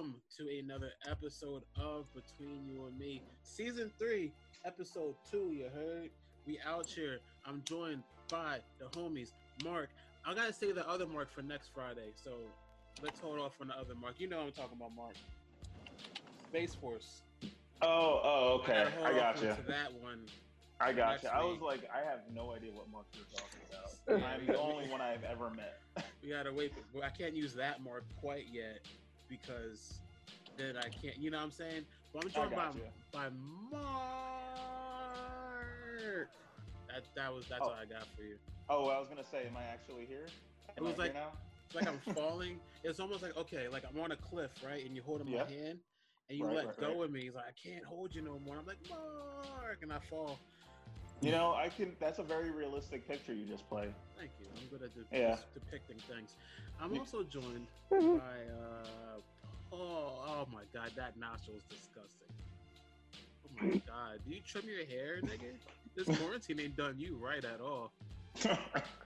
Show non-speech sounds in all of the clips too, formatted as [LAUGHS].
welcome to another episode of Between You and Me, season three, episode two. You heard? We out here. I'm joined by the homies, Mark. I gotta say the other Mark for next Friday, so let's hold off on the other Mark. You know I'm talking about, Mark. Space Force. Oh, oh, okay. gotta I got off you. That one. I got next you. I was like, I have no idea what Mark you're talking about. [LAUGHS] I'm the only one I've ever met. We gotta wait. I can't use that Mark quite yet because then I can't. You know what I'm saying? But I'm joined by got you. by Mark. That that was that's Oh. all I got for you. Oh, I was gonna say, am I actually here? Am It was I like- now? It's like I'm [LAUGHS] falling. It's almost like okay, like I'm on a cliff, right? And you hold in my Yeah. hand and you Right, let right, go right. of me. He's like, I can't hold you no more. I'm like, Mark, and I fall. You know, I can. That's a very realistic picture you just played. Thank you. I'm good at de- Yeah. depicting things. I'm also joined by uh oh oh my god, that nostril is disgusting. Oh my [LAUGHS] god, do you trim your hair, nigga? This quarantine ain't done you right at all. [LAUGHS]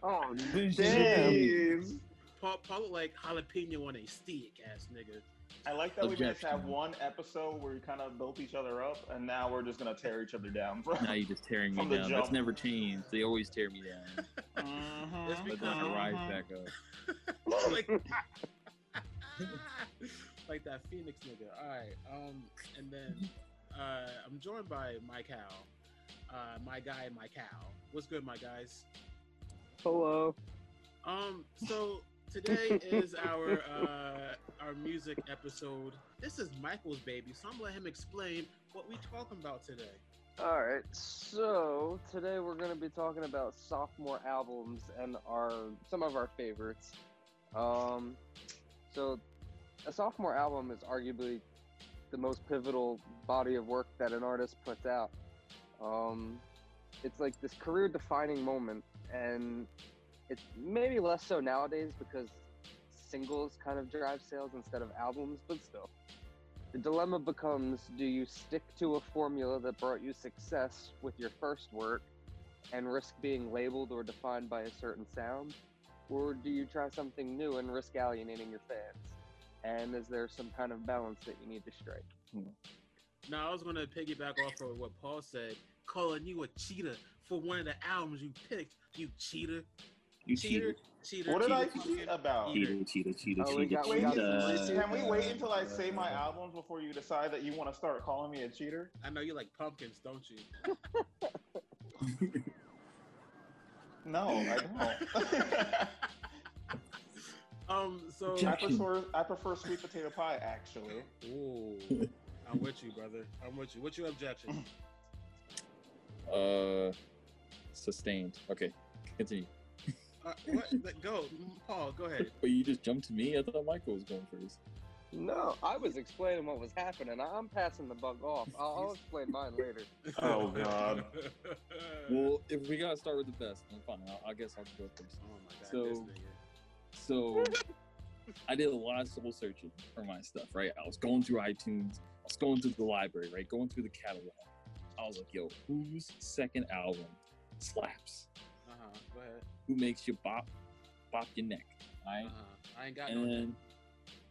Oh, Jeez. Paul, Paul like jalapeno on a stick, ass nigga. I like that we just have one episode where we kind of built each other up, and now we're just gonna tear each other down. Bro. Now you're just tearing me down. jump. That's never changed. They always tear me down. [LAUGHS] Mhm, It's But because- then I rise back up. [LAUGHS] like, [LAUGHS] like that Phoenix nigga. All right. Um, and then uh, I'm joined by my Howe, uh, my guy, my cow. What's good, my guys? hello. Um, so today is our uh our music episode. This is Michael's baby, so I'm gonna let him explain what we're talking about today. All right, so today we're to be talking about sophomore albums and our some of our favorites. Um, so a sophomore album is arguably the most pivotal body of work that an artist puts out. Um, it's like this career-defining moment, and it's maybe less so nowadays because singles kind of drive sales instead of albums, but still. The dilemma becomes do you stick to a formula that brought you success with your first work and risk being labeled or defined by a certain sound? Or do you try something new and risk alienating your fans? And is there some kind of balance that you need to strike? Now I was gonna piggyback off of what Paul said, calling you a cheater for one of the albums you picked. You cheater, You cheater, cheater. cheater. What did I cheater, cheat about? Cheater, cheater, cheater, Oh, cheater. got- we Wait, cheater. can we wait until I say my albums before you decide that you want to start calling me a cheater? I know you like pumpkins, don't you? [LAUGHS] No, I don't. [LAUGHS] Um, so I prefer I prefer sweet potato pie actually. Ooh, I'm with you, brother. I'm with you. What's your objection? [CLEARS THROAT] Uh, sustained. Okay, continue. Uh, what? Go, Paul. Go ahead. But you just jumped to me. I thought Michael was going first. No, I was explaining what was happening. I'm passing the bug off. I'll, I'll [LAUGHS] explain mine later. Oh, God. Well, if we gotta start with the best, then fine. I, I guess I'll go first. Oh my god, So- So I did a lot of soul searching for my stuff, right? I was going through iTunes, I was going through the library, right? Going through the catalog. I was like, yo, whose second album slaps? Uh huh. Go ahead. Who makes you bop bop your neck? Uh Right? huh. I ain't got no. And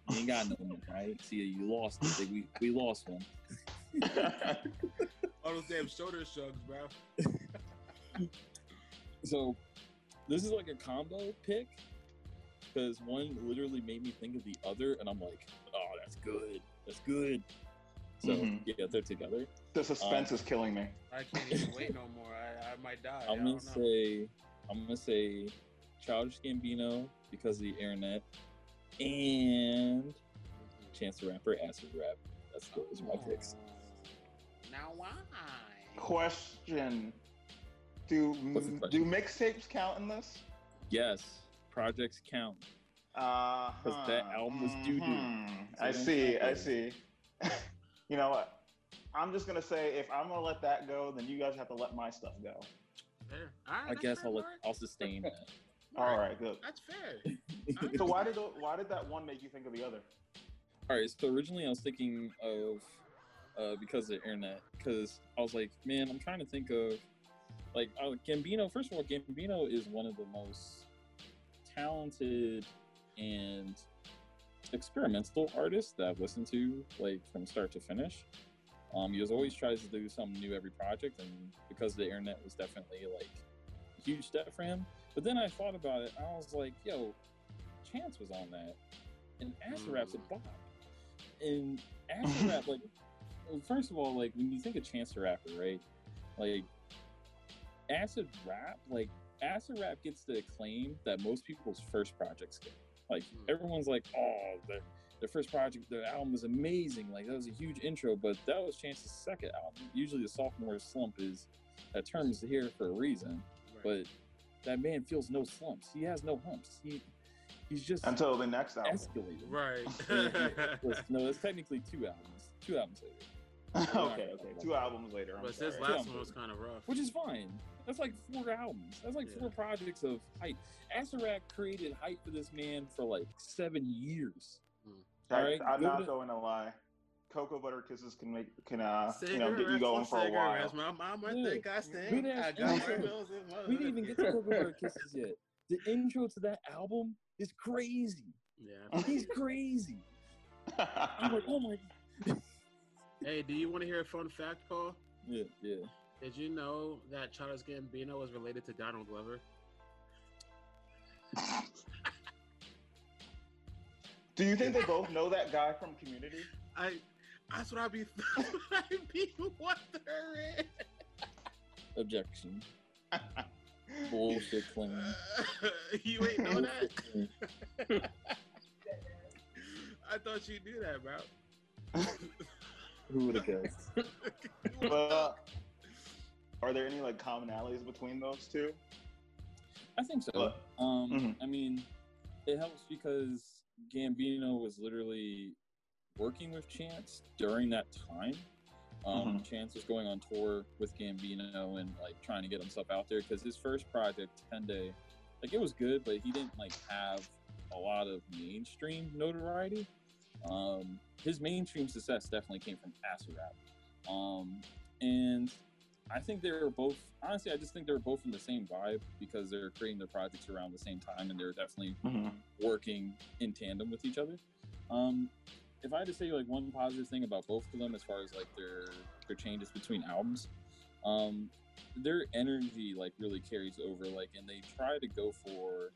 you ain't got no one, right? See you lost it. We we lost one. All those damn shoulder shrugs, bro. [LAUGHS] So this is like a combo pick because one literally made me think of the other, and I'm like, oh, that's good. That's good. So Mhm. yeah, they're together. the suspense is killing me. I can't even wait no more. I, I might die. I I'm don't gonna know. say I'm gonna say Childish Gambino because of the internet and Chance the Rapper Acid Rap. That's those are my picks. Oh, Now why? Question: Do What's question? do mixtapes count in this? Yes, projects count. Uh, 'Cause that album was doo-doo. mhm. So I don't see. I see. [LAUGHS] you know what? I'm just gonna say if I'm gonna let that go, then you guys have to let my stuff go. Fair. All right, I guess fair, I'll Mark. I'll sustain that. All right, good. That's fair. [LAUGHS] So why did why did that one make you think of the other? All right, so originally I was thinking of uh, because of the internet, because I was like, man, I'm trying to think of like uh, Gambino. First of all, Gambino is one of the most talented and experimental artists that I've listened to like from start to finish. Um, he was always tries to do something new every project, and because the internet was definitely like a huge step for him. But then I thought about it, and I was like, "Yo, Chance was on that, and Acid Rap's a bop." And Acid Rap, [LAUGHS] like, well, first of all, like when you think of Chance the Rapper, right? Like, Acid Rap, like Acid Rap gets the acclaim that most people's first projects get. Like Hmm. everyone's like, "Oh, their first project, their album was amazing. Like that was a huge intro." But that was Chance's second album. Usually, the sophomore slump is that term is here for a reason. Right. But that man feels no slumps. He has no humps. He he's just Until the next album. escalating. right. [LAUGHS] No, it's technically two albums. Two albums later, [LAUGHS] okay, okay. Two albums later. I'm but this last one was kind of rough. which is fine. That's like four albums. That's like four projects of hype. Acid created hype for this man for like seven years. I, Alright, I'm not to- going to lie. Cocoa butter kisses can make can uh you know get you going for a while. cigarettes. My mama Yeah. think I We stink. didn't- I got my we bills in my We didn't even get to Cocoa Butter Kisses yet. The intro to that album is crazy. Yeah. He's crazy. [LAUGHS] I'm like, oh my. [LAUGHS] Hey, do you want to hear a fun fact, Paul? Yeah, yeah. Did you know that Charles Gambino was related to Donald Glover? [LAUGHS] Do you think they both know that guy from Community? I. That's what I be. What [LAUGHS] I be wondering. Objection. Bullshit claim. [LAUGHS] you ain't know that. [LAUGHS] I thought you knew that, bro. Who would have guessed? But uh, are there any like commonalities between those two? I think so. What? Um, Mhm. I mean, it helps because Gambino was literally working with Chance during that time. Um, Mhm. Chance was going on tour with Gambino and like trying to get himself out there because his first project, Ten Day, like it was good, but he didn't like have a lot of mainstream notoriety. Um, his mainstream success definitely came from Acid Rap. Um, and I think they were both honestly. I just think they're both in the same vibe because they're creating their projects around the same time, and they're definitely Mm-hmm. working in tandem with each other. Um, if I had to say like one positive thing about both of them, as far as like their their changes between albums, um, their energy like really carries over. Like, and they try to go for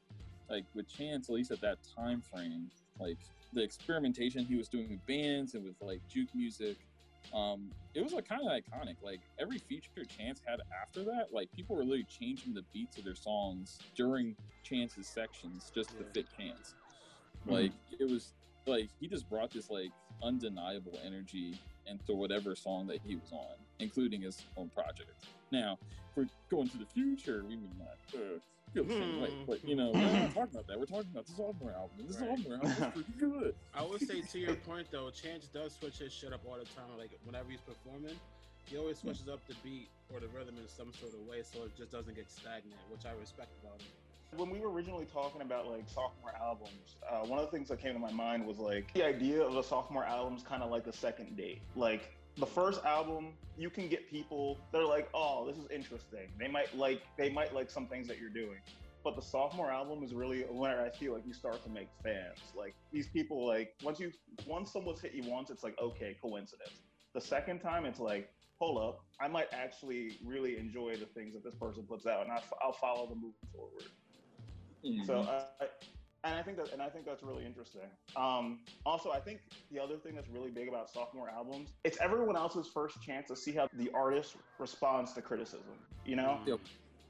like with Chance, at least at that time frame, like the experimentation he was doing with bands and with like juke music. Um, it was like kind of iconic. Like every feature Chance had after that, like people were literally changing the beats of their songs during Chance's sections just to fit Chance. Mhm. Like it was like he just brought this like undeniable energy into whatever song that he was on, including his own project. Now, if we're going to the future, we mean that. uh, feel the same way, but you know, we're not talking about that. We're talking about the sophomore album. and The Right. sophomore album is pretty good. [LAUGHS] I would say to your point though, Chance does switch his shit up all the time. Like whenever he's performing, he always switches up the beat or the rhythm in some sort of way, so it just doesn't get stagnant, which I respect about him. When we were originally talking about like sophomore albums, uh, one of the things that came to my mind was like the idea of a sophomore album is kind of like a second date. Like the first album, you can get people they're like, "Oh, this is interesting." They might like they might like some things that you're doing. But the sophomore album is really where I feel like you start to make fans. Like these people, like once you once someone's hit you once, it's like okay, coincidence. The second time, it's like, hold up, I might actually really enjoy the things that this person puts out, and I, I'll follow them moving forward. So, Mhm. uh, I, and I think that, and I think that's really interesting. Um, also, I think the other thing that's really big about sophomore albums, it's everyone else's first chance to see how the artist responds to criticism. You know, Yep.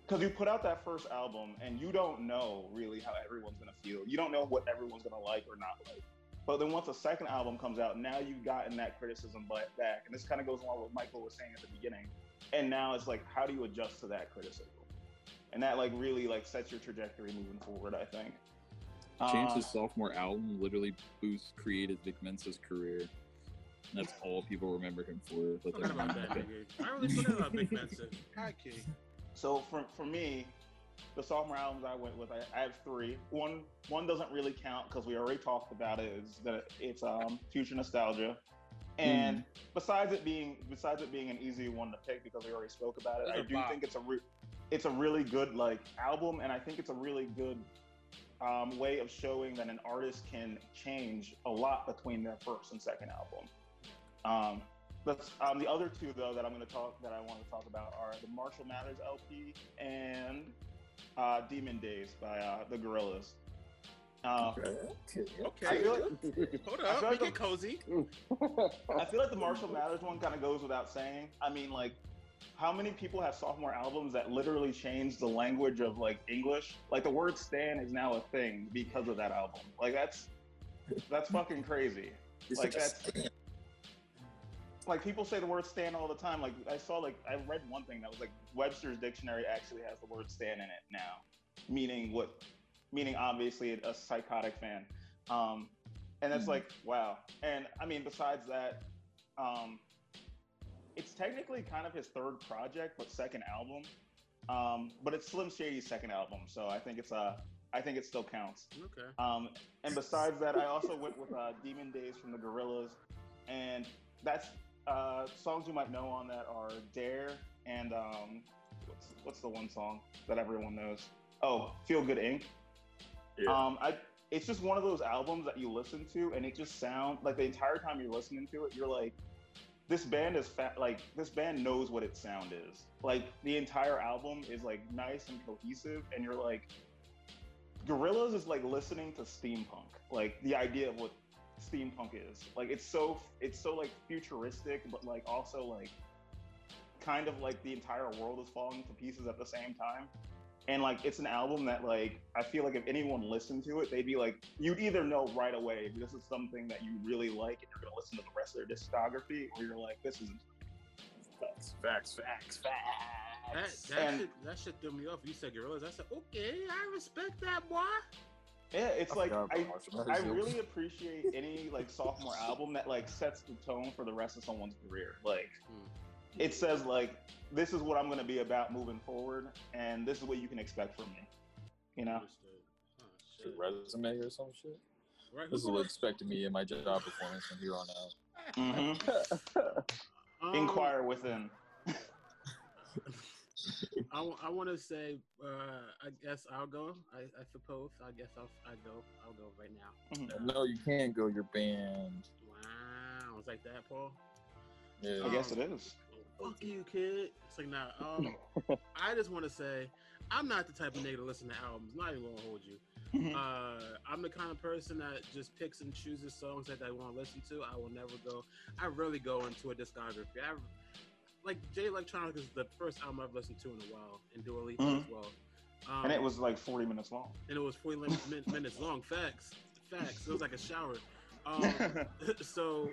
because you put out that first album and you don't know really how everyone's gonna feel. You don't know what everyone's gonna like or not like. But then once the second album comes out, now you've gotten that criticism back, and this kind of goes along with what Michael was saying at the beginning. And now it's like, how do you adjust to that criticism? And that like really like sets your trajectory moving forward. I think. Chance's Uh, sophomore album literally boosts created Vic Mensa's career. That's all people remember him for. But Forgot about that nigga. I really forgot about Vic Mensa. Hi, So for, for me, the sophomore albums I went with, I, I have three. One one doesn't really count because we already talked about it. Is that it's um future nostalgia, and besides it being besides it being an easy one to pick because we already spoke about it, It's I a do bop. think it's a re- it's a really good like album, and I think it's a really good um, way of showing that an artist can change a lot between their first and second album. Um, that's, um, the other two though that I'm going to talk that I want to talk about are the Marshall Mathers LP and uh, Demon Days by uh, the Gorillaz. Uh, Okay. Okay. I feel like Hold up, like make it the- cozy. I feel like the Marshall Mathers one kind of goes without saying. I mean, like, how many people have sophomore albums that literally changed the language of like English? Like the word "stan" is now a thing because of that album. Like that's that's fucking crazy. Like that's like people say the word "stan" all the time. Like I saw like I read one thing that was like Webster's dictionary actually has the word "stan" in it now, meaning what? Meaning obviously a psychotic fan. Um, and it's Mhm. like wow. And I mean, besides that, um, it's technically kind of his third project, but second album. Um, but it's Slim Shady's second album, so I think it's uh, I think it still counts. Okay. Um, and besides that, I also went with uh, Demon Days from the Gorillaz, and that's uh, songs you might know on that are Dare and um, what's what's the one song that everyone knows? Oh, Feel Good Inc. Yeah. Um, I it's just one of those albums that you listen to, and it just sounds like the entire time you're listening to it, you're like, this band is fat. Like this band knows what its sound is. Like the entire album is like nice and cohesive, and you're like, Gorillaz is like listening to steampunk. Like the idea of what steampunk is. Like it's so it's so like futuristic, but like also like kind of like the entire world is falling to pieces at the same time. And like it's an album that like I feel like if anyone listened to it, they'd be like, you'd either know right away if this is something that you really like and you're gonna listen to the rest of their discography, or you're like, this is facts, facts, facts, That facts. that And- shit that shit threw me off. You said gorillas. I said okay. I respect that boy. yeah, it's I like forgot I, I really appreciate any like sophomore album that like sets the tone for the rest of someone's career. Like Hmm. It says like this is what I'm gonna be about moving forward, and this is what you can expect from me. You know, Understood. Oh, shit. resume or some shit. Right. This is what expected me in my job performance from here on out. mm-hmm. Um, [LAUGHS] inquire within. [LAUGHS] I, I want to say, uh, I guess I'll go. I, I suppose. I guess I'll I go. I'll go right now. Mhm. No, you can't go. Your band. Wow, it's like that, Paul. Yeah. I guess it is. Fuck you, kid. It's like nah. Um, [LAUGHS] I just want to say, I'm not the type of nigga to listen to albums. Not even gonna hold you. [LAUGHS] Uh, I'm the kind of person that just picks and chooses songs that I want to listen to. I will never go. I really go into a discography. I like Jay Electronica is the first album I've listened to in a while, and Dua Lipa Mhm. as well. Um, and it was like 40 minutes long. and it was 40 min- [LAUGHS] min- minutes long. Facts, facts. It was like a shower. Um, so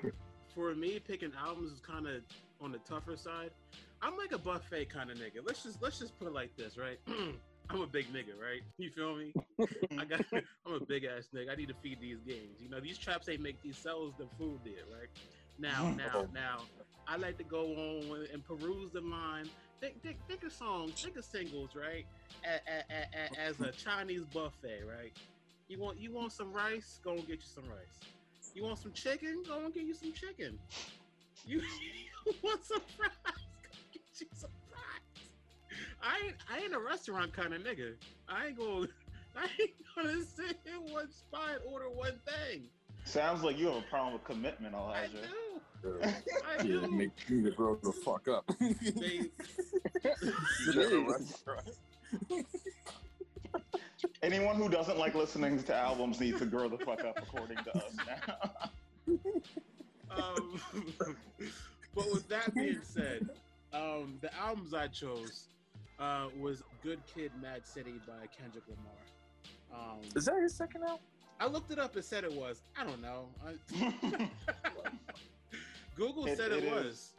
for me, picking albums is kind of on the tougher side. I'm like a buffet kind of nigga. Let's just let's just put it like this, right? [CLEARS THROAT] I'm a big nigga, right? You feel me? [LAUGHS] I got [LAUGHS] I'm a big ass nigga. I need to feed these games. You know, these traps ain't make these cells the food did, right? Now, now, now, I like to go on and peruse the line. Think, think, think of songs, think of singles, right? As a Chinese buffet, right? You want you want some rice? Go and get you some rice. You want some chicken? Go and get you some chicken. You [LAUGHS] want some fries? Get you some fries. I ain't I ain't a restaurant kind of nigga. I ain't gonna [LAUGHS] I ain't gonna sit in one spot and order one thing. Sounds like you have a problem with commitment, I Elijah. do. Uh, I yeah, do. make me to grow the fuck up. Babe, Sit at a restaurant. Anyone who doesn't like listening to albums needs to grow the fuck up, according to us now. [LAUGHS] but with that being said, um, the albums I chose uh, was "Good Kid, Mad City" by Kendrick Lamar. Um, Is that his second album? I looked it up. It said it was. I don't know. I, [LAUGHS] Google It- said it, it was.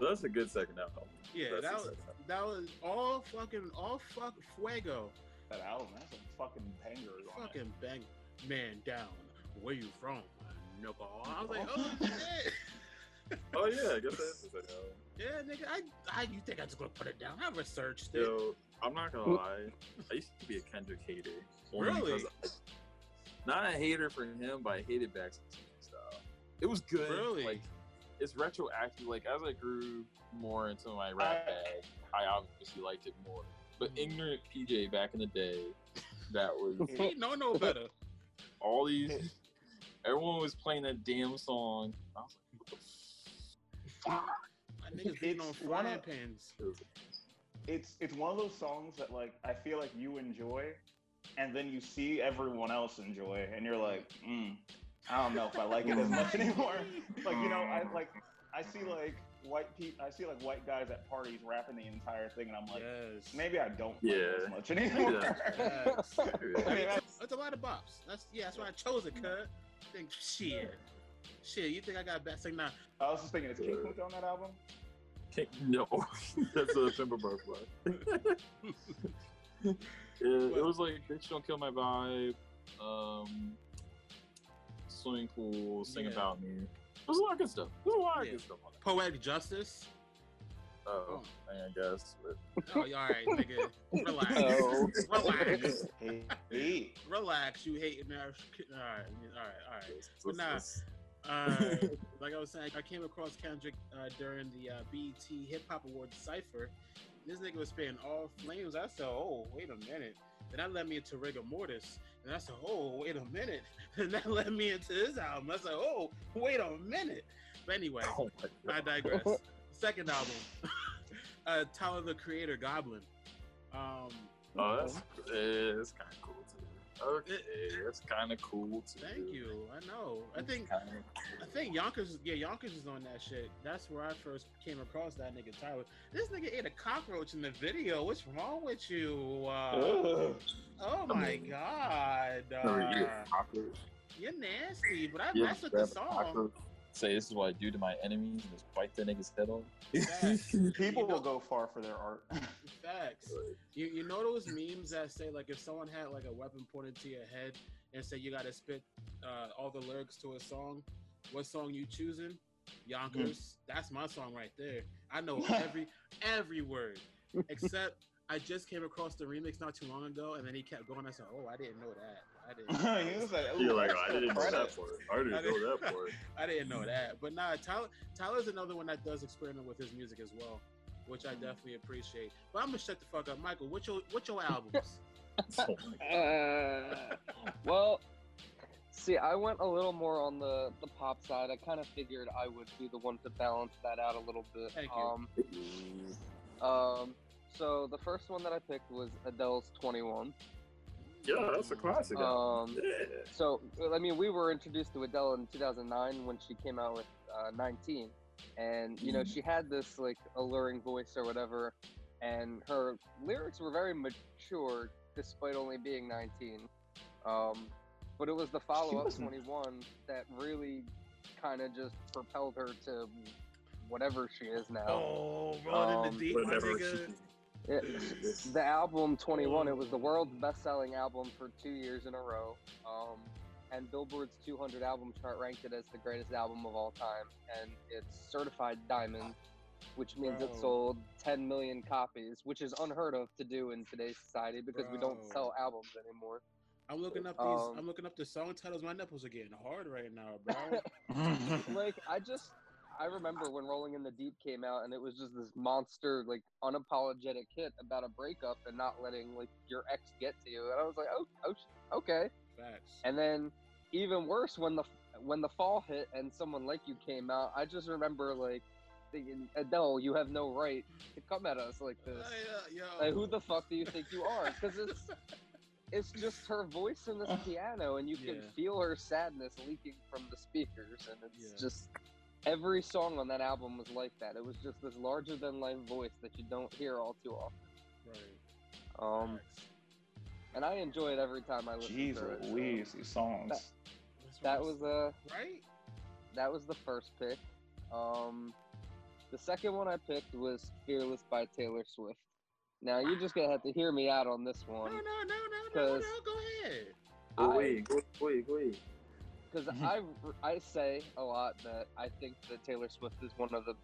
That's a good second album. Yeah, That's that was album. that was all fucking all fuck fuego. that album, that's some fucking bangers on. Fucking bang, man down. Where you from, knuckle? I was like, [LAUGHS] oh shit. [LAUGHS] Oh yeah, I guess that is the second. Yeah, nigga, I, I, you think I just gonna put it down? I researched it. Yo, I'm not gonna lie. I used to be a Kendrick hater. Really? I- not a hater for him, but I hated Backseat style. It was good. Really? Like it's retroactive. Like as I grew more into my rap I- bag, I obviously liked it more. But Mhm. ignorant PJ back in the day that [LAUGHS] was He know no better. all these. [LAUGHS] Everyone was playing that damn song. I was like, what the fuck? My niggas beating on It's one frying of- pans. it's it's one of those songs that like I feel like you enjoy, and then you see everyone else enjoy, and you're like, mm, I don't know if I like it as much [LAUGHS] anymore. like you know, I like I see like white people, I see like white guys at parties rapping the entire thing, and I'm like, Yes. maybe I don't like it Yeah. as much anymore. Yes. [LAUGHS] I mean, that's- That's a lot of bops. That's yeah. That's why I chose it, cut. Think shit, shit. You think I got best thing now? I was just thinking, is King Kunta on that album? Can't- No, [LAUGHS] that's a To Pimp a Butterfly. [LAUGHS] yeah, it was like Bitch Don't Kill My Vibe, um, Swimming Pool, Sing Yeah. About Me. There's a lot of good stuff. There's a lot of Yeah. good stuff on it. Poetic justice. Oh, I guess. But Oh, all right, nigga. Relax. [LAUGHS] Oh. Relax. Hey, hey. Relax. You hating that? All right. All right. All right. it's- But nah. Uh, like I was saying, I came across Kendrick uh, during the uh, BET Hip Hop Awards cipher. This nigga was spitting all flames. I said, "Oh, wait a minute." Then that led me into Rigamortus, and I said, "Oh, wait a minute." [LAUGHS] And that led me into his album. I said, "Oh, wait a minute." But anyway, oh I digress. Second album, [LAUGHS] uh, Tyler the Creator, Goblin. Um, Oh, that's it's kind of cool too. Okay, it's kind of cool too. thank you. I know. I think I think Yonkers, yeah, Yonkers is on that shit. That's where I first came across that nigga Tyler. This nigga ate a cockroach in the video. What's wrong with you? Uh, oh I my mean, god, cool. Or you uh, cockroach. you're nasty. But I messed with the song. Cockroach, Say this is what I do to my enemies and just bite the nigga's head off. [LAUGHS] People You know- will go far for their art. [LAUGHS] Facts. You you know those memes that say like if someone had like a weapon pointed to your head and say you gotta spit uh, all the lyrics to a song, what song you choosing? Yonkers. That's my song right there. I know [LAUGHS] every every word except I just came across the remix not too long ago, and then he kept going. I said, "Oh, I didn't know that. I didn't. [LAUGHS] he was like, You're like, that's I didn't know that part. I didn't I didn't- know that part. [LAUGHS] I didn't know that." But nah, Tyler, Tyler's another one that does experiment with his music as well, which I definitely appreciate. But I'm gonna shut the fuck up, Michael. What's your what's your albums? [LAUGHS] Oh Uh, well, see, I went a little more on the, the pop side. I kind of figured I would be the one to balance that out a little bit. Thank you. Um, God. um, so the first one that I picked was Adele's 21. Yeah, that's a classic. Um, yeah. so, I mean, we were introduced to Adele in 2009 when she came out with uh, 19. And, you know, Mhm. she had this, like, alluring voice or whatever. And her lyrics were very mature despite only being 19. Um, but it was the follow up 21 that really kind of just propelled her to whatever she is now. Oh, rolling Um, the deep, my Whatever nigga. she- It, the album 21, it was the world's best-selling album for two years in a row. Um, and Billboard's 200 album chart ranked it as the greatest album of all time. And it's certified diamond, which means Bro. it sold 10 million copies, which is unheard of to do in today's society because we don't sell albums anymore. I'm looking up these. Um, I'm looking up the song titles. My nipples are getting hard right now, bro. [LAUGHS] like I just I remember when Rolling in the Deep came out and it was just this monster like unapologetic hit about a breakup and not letting like your ex get to you and I was like oh, oh okay Facts. and then even worse when the when the fall hit and someone like you came out I just remember like thinking Adele you have no right to come at us like this uh, yo. like who the fuck do you think you are because it's [LAUGHS] it's just her voice and this piano and you can Yeah. feel her sadness leaking from the speakers and it's Yeah. just every song on that album was like that it was just this larger than life voice that you don't hear all too often right. um Facts. and i enjoy it every time i listen Jeez to it so Louise, these songs. That's that what was uh right. that was the first pick um the second one i picked was fearless by taylor swift now you're just gonna have to hear me out on this No, one no, no, no, no, no. 'Cause- Go ahead. Go I- away, go away, go away. Because Mhm. I I say a lot that I think that Taylor Swift is one of the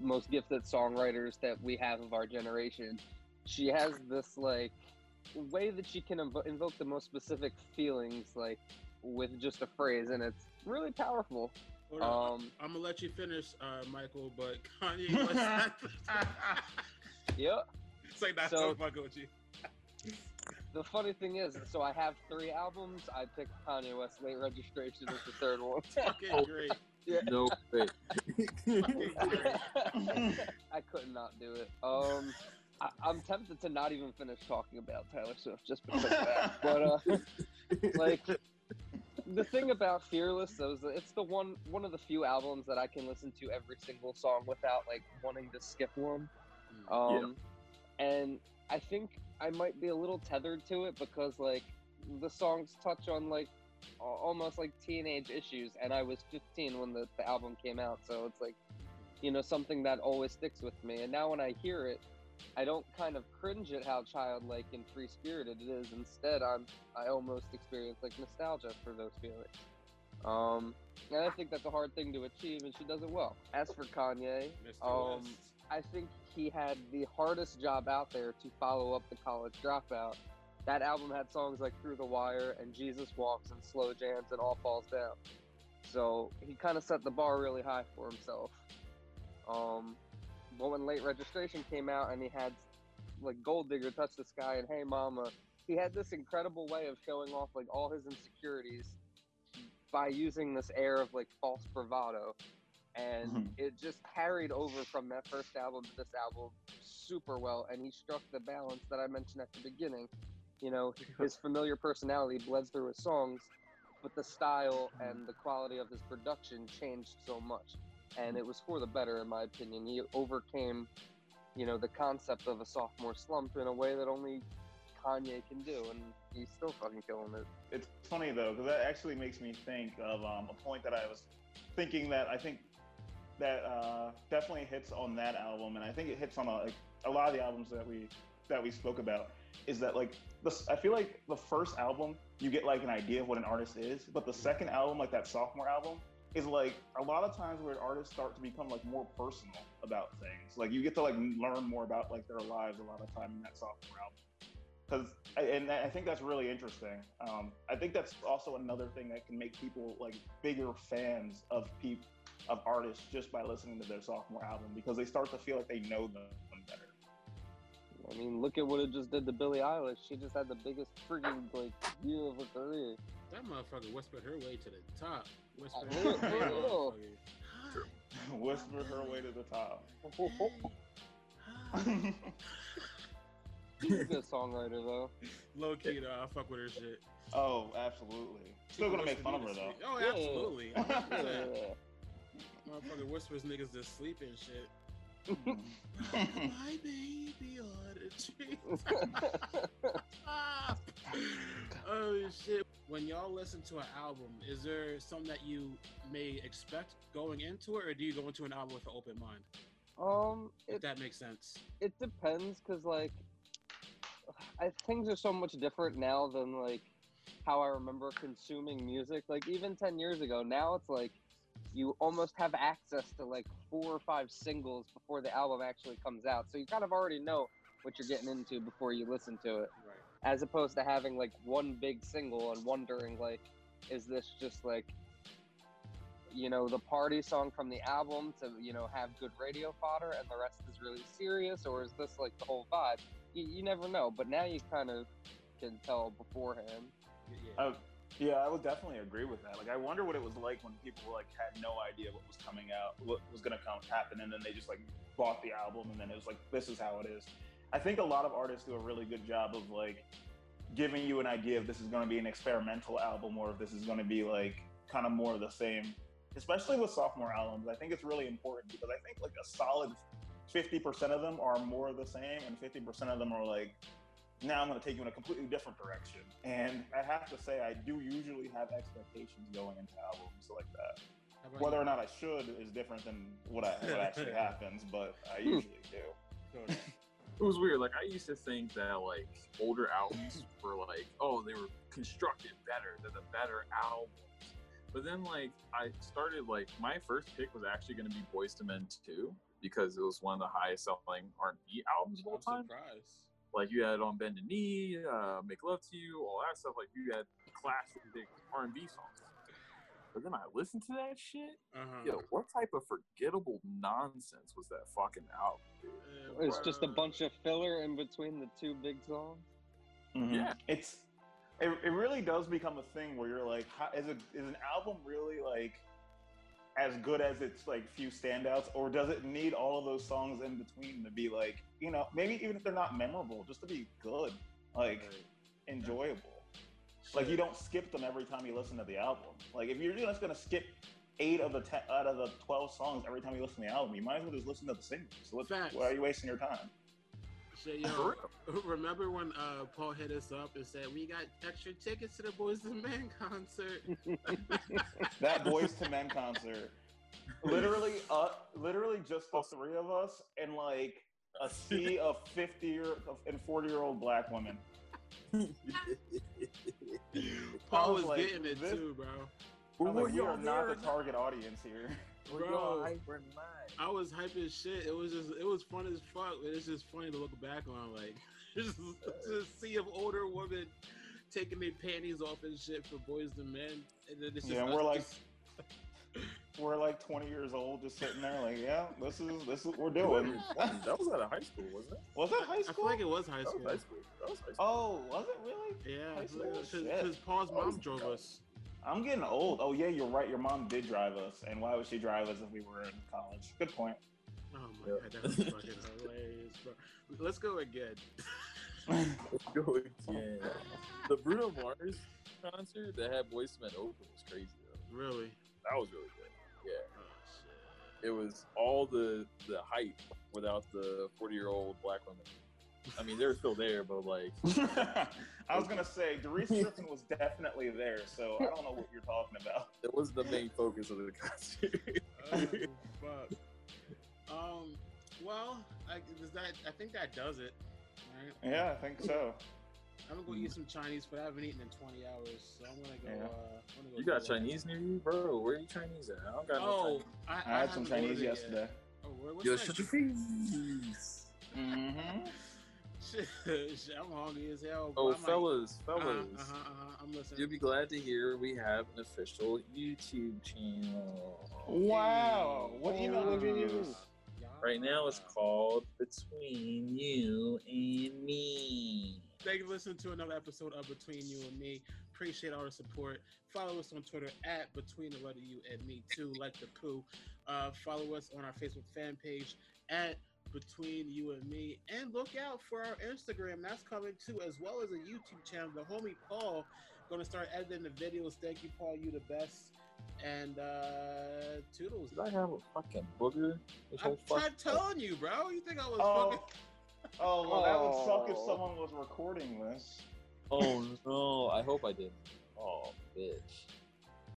most gifted songwriters that we have of our generation. She has this like way that she can invo- invoke the most specific feelings like with just a phrase, and it's really powerful. Hold on. Um, I'm gonna let you finish, uh, Michael. But Kanye [LAUGHS] West. yeah. it's like not So- so fucking with you. The funny thing is, so I have three albums. I picked Kanye West Late Registration as the third one. [LAUGHS] Fucking great. No way. [LAUGHS] I could not do it. Um, I, I'm tempted to not even finish talking about Taylor Swift just because of that. [LAUGHS] But uh, like the thing about Fearless, though, is that it's the one one of the few albums that I can listen to every single song without like wanting to skip one. Um, and I think I might be a little tethered to it because like the songs touch on like almost like teenage issues, and I was 15 when the, the album came out, so it's like you know something that always sticks with me. And now when I hear it, I don't kind of cringe at how childlike and free spirited it is. Instead, I'm I almost experience like nostalgia for those feelings. Um, and I think that's a hard thing to achieve, and she does it well. As for Kanye, Mr. um, West. I think he had the hardest job out there to follow up the college dropout. That album had songs like Through the Wire and Jesus Walks and Slow Jams and All Falls Down. So he kind of set the bar really high for himself. Um, but when Late Registration came out and he had like Gold Digger Touch the Sky and Hey Mama, he had this incredible way of showing off like all his insecurities by using this air of like false bravado and Mhm. it just carried over from that first album to this album super well and he struck the balance that i mentioned at the beginning. You know his familiar personality bled through his songs but the style and the quality of his production changed so much and it was for the better in my opinion. He overcame you know the concept of a sophomore slump in a way that only kanye can do and he's still fucking killing it. It's funny though, because that actually makes me think of um, a point that I was thinking that I think that uh, definitely hits on that album, and I think it hits on a, like, a lot of the albums that we that we spoke about. Is that like the, I feel like the first album you get like an idea of what an artist is, but the second album, like that sophomore album, is like a lot of times where artists start to become like more personal about things. Like you get to like learn more about like their lives a lot of time in that sophomore album because and I think that's really interesting. Um, I think that's also another thing that can make people like bigger fans of people of artists just by listening to their sophomore album because they start to feel like they know them better. I mean, look at what it just did to Billie Eilish. She just had the biggest freaking like year of her career. That motherfucker whispered her way to the top. Whispered her way real. motherfucker. [LAUGHS] Whisper her way to the top. [LAUGHS] [LAUGHS] Hi. She's a [LAUGHS] good songwriter though. Low key though, I fuck with her shit. oh, absolutely. Still gonna make fun of her though. Oh, absolutely. [LAUGHS] Yeah. 100%. Motherfucker whispers niggas to sleep and shit. My baby on a tree. oh shit. When y'all listen to an album, is there something that you may expect going into it, or do you go into an album with an open mind? um, If it that makes sense. it depends because like, I things are so much different now than like how I remember consuming music. Like even ten years ago, now it's like you almost have access to like four or five singles before the album actually comes out, so you kind of already know what you're getting into before you listen to it. Right. as opposed to having like one big single and wondering like is this just like you know the party song from the album to you know have good radio fodder and the rest is really serious or is this like the whole vibe you, you never know but now you kind of can tell beforehand Yeah. Oh, yeah, I would definitely agree with that. Like, I wonder what it was like when people like had no idea what was coming out, what was gonna come happen, and then they just like bought the album, and then it was like, this is how it is. I think a lot of artists do a really good job of like giving you an idea if this is going to be an experimental album or if this is going to be like kind of more of the same. Especially with sophomore albums, I think it's really important because I think like a solid 50% of them are more of the same, and 50% of them are like now I'm going to take you in a completely different direction. And I have to say, I do usually have expectations going into albums like that. Whether you? or not I should is different than what, I, what actually [LAUGHS] happens, but I hmm. usually do. It was weird. Like I used to think that like older albums were like, oh, they were constructed better. They're the better albums. But then like I started like my first pick was actually going to be Boyz II Men 2 because it was one of the highest selling R&B albums of all I'm time. surprised. Like you had on Bended Knee, uh, Make Love to You, all that stuff. Like you had classic R&B songs. But then I listened to that shit. Uh-huh. Yo, what type of forgettable nonsense was that fucking album, dude? Uh, it's just a bunch of filler in between the two big songs Mhm. Yeah. it's it, it really does become a thing where you're like, how, is it is an album really like as good as its like few standouts, or does it need all of those songs in between to be like, you know, maybe even if they're not memorable, just to be good, like enjoyable. Like you don't skip them every time you listen to the album. Like if you're just gonna skip eight of the ten, out of the twelve songs every time you listen to the album, you might as well just listen to the singles. So why are you wasting your time? Shit, yo, [LAUGHS] remember when uh, Paul hit us up and said we got extra tickets to the Boys and Men concert? [LAUGHS] that Boyz II Men concert. Literally, uh, literally just the three of us and like a sea [LAUGHS] of fifty year and forty year old black women. Paul was was like, getting it this- too, bro. I was Were like, we y'all are not the target audience here. Were Bro. y'all hyper night? I was hype as shit. It was just, it was fun as fuck. But it's just funny to look back on, like, [LAUGHS] just just see of older women taking their panties off and shit for boys and men, and then it's just Yeah, and we're like, just- [LAUGHS] we're like twenty years old, just sitting there, like, yeah, this is this is what we're doing. [LAUGHS] that was out of high school, wasn't it? was that high school? I feel like it was high That was school. high school. That was high school. Oh, was it really? Yeah, High school? because Shit. Paul's Oh, mom drove God. us. I'm getting old. Oh yeah, you're right. Your mom did drive us, and why would she drive us if we were in college? Good point. Oh my Yeah. god, that was fucking hilarious, bro. Let's go again. Let's [LAUGHS] go again. The Bruno Mars concert that had Boyz II Men open was crazy though. really? That was really good. Yeah. Oh shit. It was all the the hype without the forty year old black women. I mean, they're still there, but like, [LAUGHS] I was gonna say Doris [LAUGHS] Griffin was definitely there, so I don't know what you're talking about. [LAUGHS] it was the main focus of the concert. Oh, fuck. Um. Well, I, does that? I think that does it. Right. Yeah, I think so. I'm gonna go eat some Chinese, but I haven't eaten in 20 hours, so I'm gonna go. Yeah. Uh, I'm gonna go you got. Chinese near you, bro? Where are you Chinese at? I don't got no Oh, Chinese. I, I had some Chinese ordered it yet. yesterday. Oh, where, what's Yo, that? shut your face. Mm-hmm. [LAUGHS] I'm hungry as hell. Oh, I might- fellas, fellas. Uh-huh, uh-huh, uh-huh. I'm listening. You'll be glad to hear we have an official YouTube channel. Wow. What email did you use? Right now it's called Between You and Me. Thank you for listening to another episode of Between You and Me. Appreciate all the support. Follow us on Twitter at Between the Letter You and Me too, like the poo. Uh, follow us on our Facebook fan page at Between You and Me, and look out for our Instagram. That's coming too, as well as a YouTube channel. The homie Paul gonna start editing the videos. Thank you, Paul. You the best. And uh toodles. Did I have a fucking booger? This I'm whole fuck- telling you, bro. You think I was Oh, fucking? [LAUGHS] oh well, that would suck if Oh. someone was recording this. Oh no! I hope I didn't. Oh, bitch.